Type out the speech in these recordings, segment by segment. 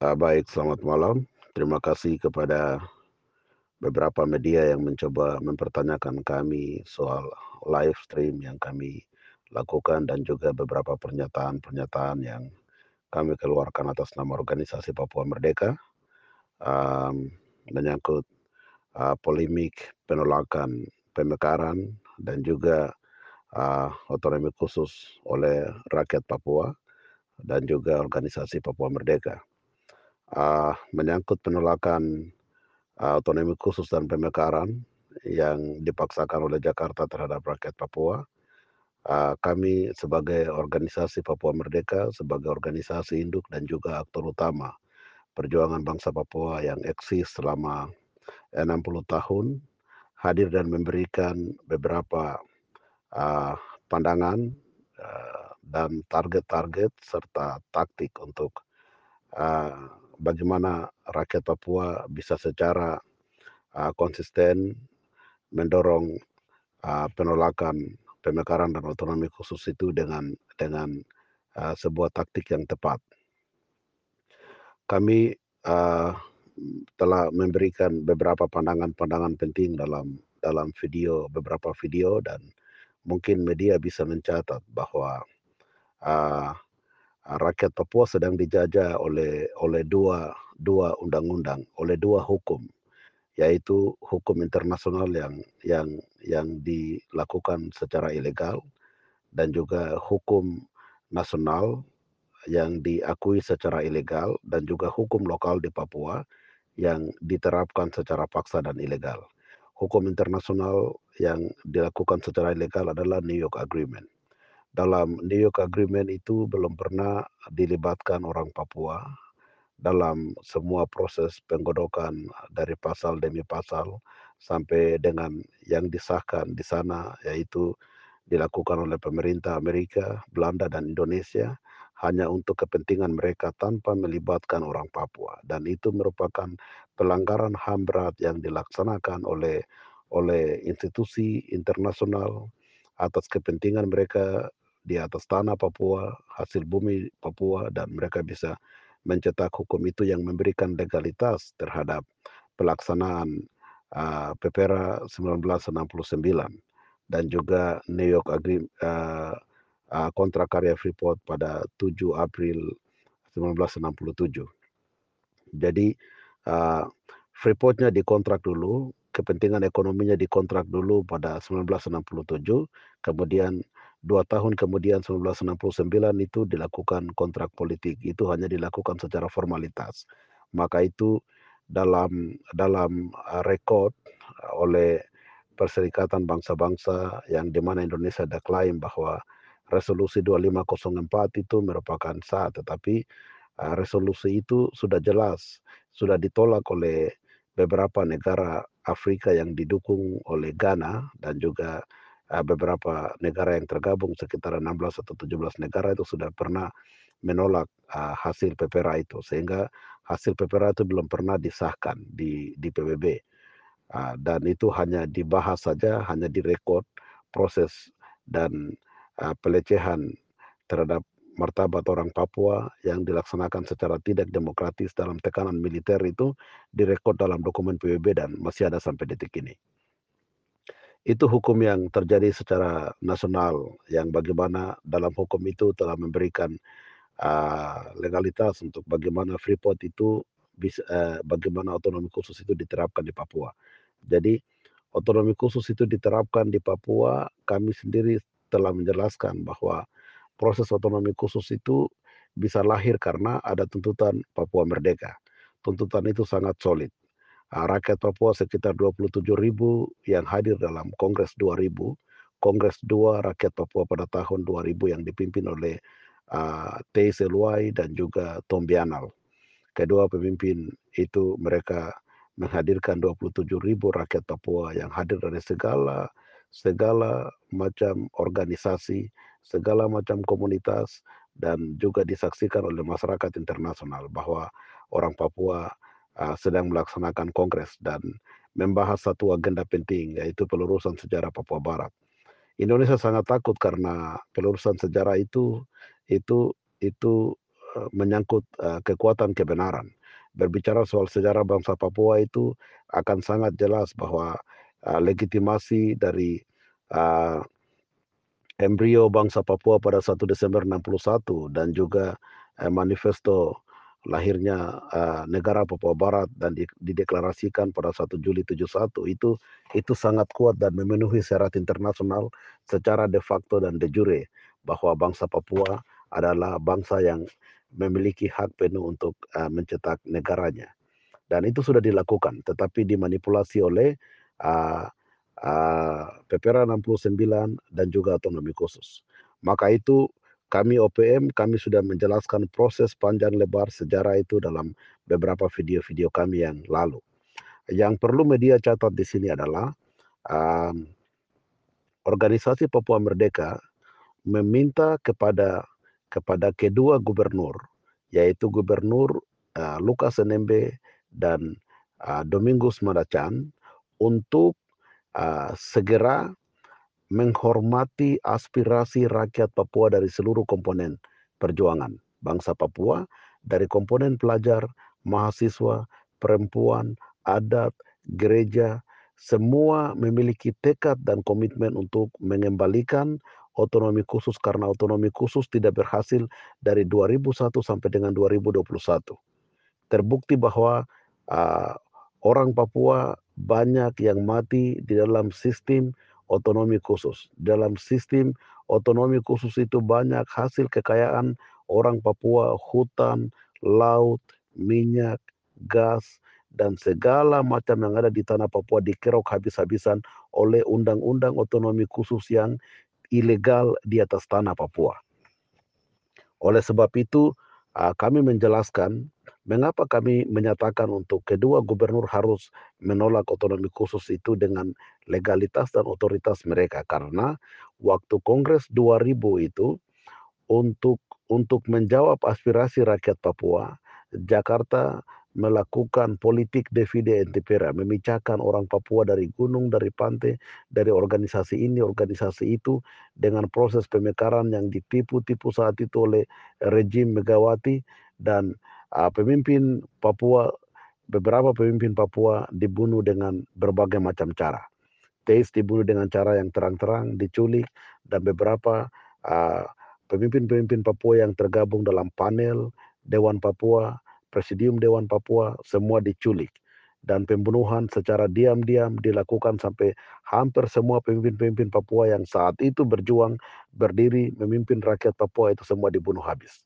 Uh, baik, selamat malam. Terima kasih kepada beberapa media yang mencoba mempertanyakan kami soal live stream yang kami lakukan dan juga beberapa pernyataan-pernyataan yang kami keluarkan atas nama organisasi Papua Merdeka um, menyangkut uh, polemik penolakan pemekaran dan juga uh, otonomi khusus oleh rakyat Papua dan juga organisasi Papua Merdeka uh, menyangkut penolakan uh, otonomi khusus dan pemekaran yang dipaksakan oleh Jakarta terhadap rakyat Papua. Uh, kami sebagai organisasi Papua Merdeka, sebagai organisasi induk dan juga aktor utama perjuangan bangsa Papua yang eksis selama 60 tahun, hadir dan memberikan beberapa uh, pandangan uh, dan target-target serta taktik untuk uh, bagaimana rakyat Papua bisa secara uh, konsisten mendorong uh, penolakan pemekaran dan otonomi khusus itu dengan dengan uh, sebuah taktik yang tepat. Kami uh, telah memberikan beberapa pandangan-pandangan penting dalam dalam video beberapa video dan mungkin media bisa mencatat bahwa uh, rakyat Papua sedang dijajah oleh oleh dua dua undang-undang, oleh dua hukum, yaitu hukum internasional yang yang yang dilakukan secara ilegal dan juga hukum nasional yang diakui secara ilegal dan juga hukum lokal di Papua yang diterapkan secara paksa dan ilegal. Hukum internasional yang dilakukan secara ilegal adalah New York Agreement dalam New York Agreement itu belum pernah dilibatkan orang Papua. Dalam semua proses penggodokan dari pasal demi pasal sampai dengan yang disahkan di sana yaitu dilakukan oleh pemerintah Amerika, Belanda dan Indonesia hanya untuk kepentingan mereka tanpa melibatkan orang Papua. Dan itu merupakan pelanggaran HAM berat yang dilaksanakan oleh oleh institusi internasional atas kepentingan mereka di atas tanah Papua, hasil bumi Papua, dan mereka bisa mencetak hukum itu yang memberikan legalitas terhadap pelaksanaan uh, PPRA 1969 dan juga New York Agreement uh, uh, kontrak karya Freeport pada 7 April 1967. Jadi uh, Freeportnya dikontrak dulu, kepentingan ekonominya dikontrak dulu pada 1967, kemudian dua tahun kemudian 1969 itu dilakukan kontrak politik. Itu hanya dilakukan secara formalitas. Maka itu dalam dalam uh, rekod uh, oleh Perserikatan Bangsa-Bangsa yang di mana Indonesia ada klaim bahwa resolusi 2504 itu merupakan sah. Tetapi uh, resolusi itu sudah jelas sudah ditolak oleh beberapa negara Afrika yang didukung oleh Ghana dan juga beberapa negara yang tergabung sekitar 16 atau 17 negara itu sudah pernah menolak uh, hasil PPRA itu. Sehingga hasil PPRA itu belum pernah disahkan di di PBB uh, dan itu hanya dibahas saja hanya direkod proses dan pelecehan terhadap martabat orang Papua yang dilaksanakan secara tidak demokratis dalam tekanan militer itu direkod dalam dokumen PBB dan masih ada sampai detik ini itu hukum yang terjadi secara nasional yang bagaimana dalam hukum itu telah memberikan uh, legalitas untuk bagaimana Freeport itu bisa uh, bagaimana otonomi khusus itu diterapkan di Papua. Jadi otonomi khusus itu diterapkan di Papua, kami sendiri telah menjelaskan bahwa proses otonomi khusus itu bisa lahir karena ada tuntutan Papua merdeka. Tuntutan itu sangat solid rakyat Papua sekitar 27 ribu yang hadir dalam Kongres 2000, Kongres 2 rakyat Papua pada tahun 2000 yang dipimpin oleh uh, T.C. Luai dan juga Tombianal. Kedua pemimpin itu mereka menghadirkan 27 ribu rakyat Papua yang hadir dari segala segala macam organisasi, segala macam komunitas, dan juga disaksikan oleh masyarakat internasional bahwa orang Papua uh, sedang melaksanakan kongres dan membahas satu agenda penting yaitu pelurusan sejarah Papua Barat. Indonesia sangat takut karena pelurusan sejarah itu itu itu uh, menyangkut uh, kekuatan kebenaran. Berbicara soal sejarah bangsa Papua itu akan sangat jelas bahwa uh, legitimasi dari uh, embrio bangsa Papua pada 1 Desember 61 dan juga uh, manifesto lahirnya uh, negara Papua Barat dan di, dideklarasikan pada 1 Juli 71 itu itu sangat kuat dan memenuhi syarat internasional secara de facto dan de jure bahwa bangsa Papua adalah bangsa yang memiliki hak penuh untuk uh, mencetak negaranya. Dan itu sudah dilakukan tetapi dimanipulasi oleh uh, uh, PPRA 69 dan juga otonomi khusus. Maka itu kami OPM, kami sudah menjelaskan proses panjang lebar sejarah itu dalam beberapa video-video kami yang lalu. Yang perlu media catat di sini adalah um, organisasi Papua Merdeka meminta kepada kepada kedua gubernur, yaitu Gubernur uh, Lukas NMB dan uh, Domingus Madacan, untuk uh, segera menghormati aspirasi rakyat Papua dari seluruh komponen perjuangan bangsa Papua, dari komponen pelajar, mahasiswa, perempuan, adat, gereja, semua memiliki tekad dan komitmen untuk mengembalikan otonomi khusus karena otonomi khusus tidak berhasil dari 2001 sampai dengan 2021. Terbukti bahwa uh, orang Papua banyak yang mati di dalam sistem otonomi khusus. Dalam sistem otonomi khusus itu banyak hasil kekayaan orang Papua, hutan, laut, minyak, gas, dan segala macam yang ada di tanah Papua dikerok habis-habisan oleh undang-undang otonomi khusus yang ilegal di atas tanah Papua. Oleh sebab itu, ah, kami menjelaskan Mengapa kami menyatakan untuk kedua gubernur harus menolak otonomi khusus itu dengan legalitas dan otoritas mereka? Karena waktu Kongres 2000 itu untuk untuk menjawab aspirasi rakyat Papua, Jakarta melakukan politik divide intipera, memecahkan orang Papua dari gunung, dari pantai, dari organisasi ini, organisasi itu, dengan proses pemekaran yang ditipu-tipu saat itu oleh rejim Megawati dan uh, pemimpin Papua beberapa pemimpin Papua dibunuh dengan berbagai macam cara. Teis dibunuh dengan cara yang terang-terang, diculik dan beberapa pemimpin-pemimpin uh, Papua yang tergabung dalam panel Dewan Papua, Presidium Dewan Papua semua diculik dan pembunuhan secara diam-diam dilakukan sampai hampir semua pemimpin-pemimpin Papua yang saat itu berjuang berdiri memimpin rakyat Papua itu semua dibunuh habis.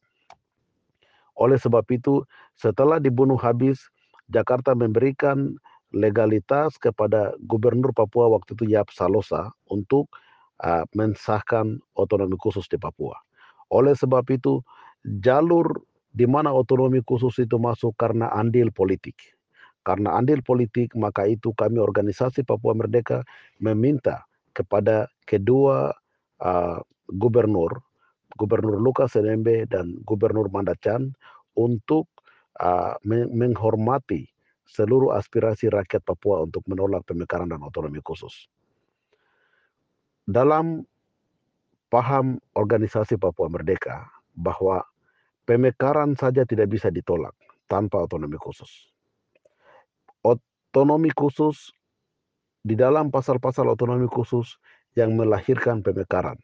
Oleh sebab itu, setelah dibunuh habis, Jakarta memberikan legalitas kepada Gubernur Papua waktu itu Yap Salosa untuk uh, mensahkan otonomi khusus di Papua. Oleh sebab itu, jalur di mana otonomi khusus itu masuk karena andil politik. Karena andil politik, maka itu kami organisasi Papua Merdeka meminta kepada kedua uh, gubernur Gubernur Lukas NMB dan Gubernur Mandacan untuk uh, menghormati seluruh aspirasi rakyat Papua untuk menolak pemekaran dan otonomi khusus. Dalam paham organisasi Papua Merdeka bahwa pemekaran saja tidak bisa ditolak tanpa otonomi khusus. Otonomi khusus di dalam pasal-pasal otonomi khusus yang melahirkan pemekaran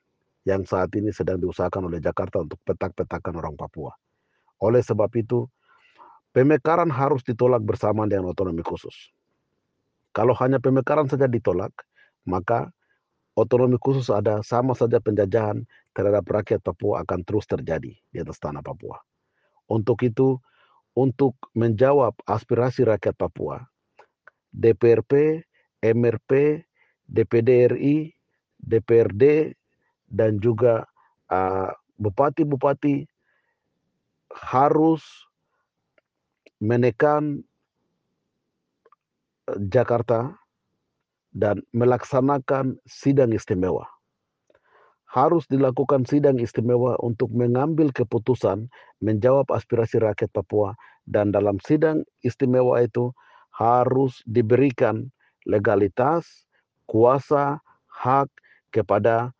yang saat ini sedang diusahakan oleh Jakarta untuk petak-petakan orang Papua. Oleh sebab itu, pemekaran harus ditolak bersama dengan otonomi khusus. Kalau hanya pemekaran saja ditolak, maka otonomi khusus ada sama saja penjajahan terhadap rakyat Papua akan terus terjadi di atas tanah Papua. Untuk itu, untuk menjawab aspirasi rakyat Papua, DPRP, MRP, DPD RI, DPRD, dan juga bupati-bupati uh, harus menekan uh, Jakarta dan melaksanakan sidang istimewa. Harus dilakukan sidang istimewa untuk mengambil keputusan menjawab aspirasi rakyat Papua dan dalam sidang istimewa itu harus diberikan legalitas, kuasa, hak kepada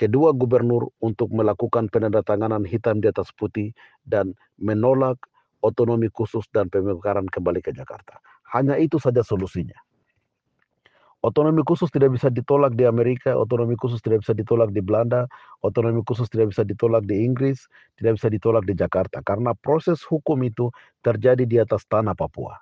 kedua gubernur untuk melakukan penandatanganan hitam di atas putih dan menolak otonomi khusus dan pemekaran kembali ke Jakarta. Hanya itu saja solusinya. Otonomi khusus tidak bisa ditolak di Amerika, otonomi khusus tidak bisa ditolak di Belanda, otonomi khusus tidak bisa ditolak di Inggris, tidak bisa ditolak di Jakarta karena proses hukum itu terjadi di atas tanah Papua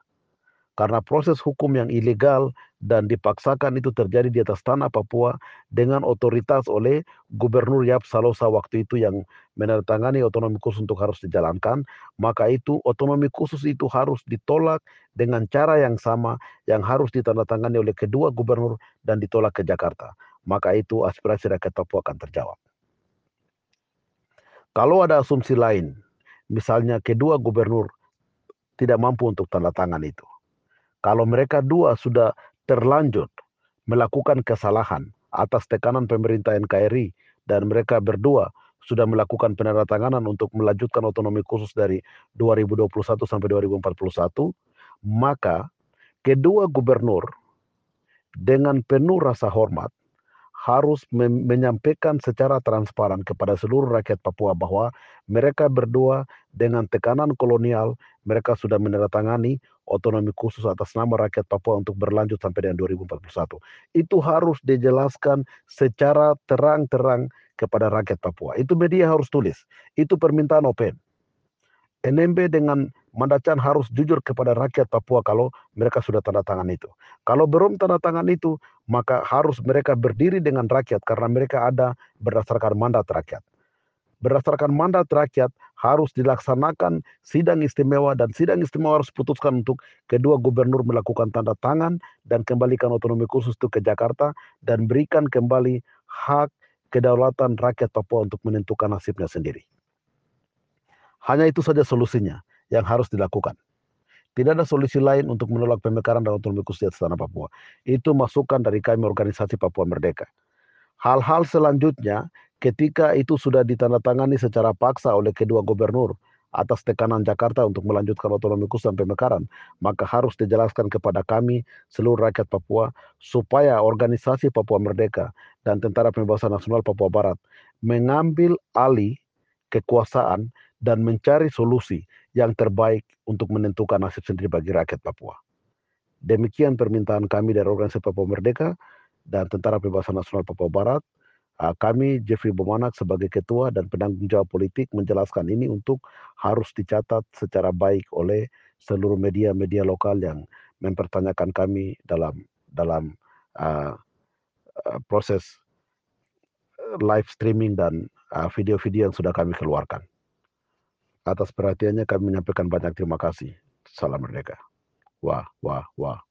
karena proses hukum yang ilegal dan dipaksakan itu terjadi di atas tanah Papua dengan otoritas oleh Gubernur Yap Salosa waktu itu yang menandatangani otonomi khusus untuk harus dijalankan, maka itu otonomi khusus itu harus ditolak dengan cara yang sama yang harus ditandatangani oleh kedua gubernur dan ditolak ke Jakarta. Maka itu aspirasi rakyat Papua akan terjawab. Kalau ada asumsi lain, misalnya kedua gubernur tidak mampu untuk tanda tangan itu, kalau mereka dua sudah terlanjut melakukan kesalahan atas tekanan pemerintah NKRI dan mereka berdua sudah melakukan penandatanganan untuk melanjutkan otonomi khusus dari 2021 sampai 2041, maka kedua gubernur dengan penuh rasa hormat harus menyampaikan secara transparan kepada seluruh rakyat Papua bahwa mereka berdua dengan tekanan kolonial mereka sudah menandatangani otonomi khusus atas nama rakyat Papua untuk berlanjut sampai dengan 2041. Itu harus dijelaskan secara terang-terang kepada rakyat Papua. Itu media harus tulis. Itu permintaan open. NMB dengan Mandacan harus jujur kepada rakyat Papua kalau mereka sudah tanda tangan itu. Kalau belum tanda tangan itu, maka harus mereka berdiri dengan rakyat karena mereka ada berdasarkan mandat rakyat. Berdasarkan mandat rakyat harus dilaksanakan sidang istimewa dan sidang istimewa harus putuskan untuk kedua gubernur melakukan tanda tangan dan kembalikan otonomi khusus itu ke Jakarta dan berikan kembali hak kedaulatan rakyat Papua untuk menentukan nasibnya sendiri. Hanya itu saja solusinya yang harus dilakukan. Tidak ada solusi lain untuk menolak pemekaran dan otonomi khusus di tanah Papua. Itu masukan dari kami organisasi Papua Merdeka. Hal-hal selanjutnya ketika itu sudah ditandatangani secara paksa oleh kedua gubernur atas tekanan Jakarta untuk melanjutkan otonomi khusus dan pemekaran, maka harus dijelaskan kepada kami seluruh rakyat Papua supaya organisasi Papua Merdeka dan Tentara Pembebasan Nasional Papua Barat mengambil alih kekuasaan dan mencari solusi yang terbaik untuk menentukan nasib sendiri bagi rakyat Papua. Demikian permintaan kami dari Organisasi Papua Merdeka dan Tentara Pembebasan Nasional Papua Barat. Ah, kami Jeffrey Bomanak sebagai ketua dan penanggung jawab politik menjelaskan ini untuk harus dicatat secara baik oleh seluruh media-media lokal yang mempertanyakan kami dalam dalam uh, proses live streaming dan video-video uh, yang sudah kami keluarkan. Atas perhatiannya kami menyampaikan banyak terima kasih. Salam merdeka. Wah, wah, wah.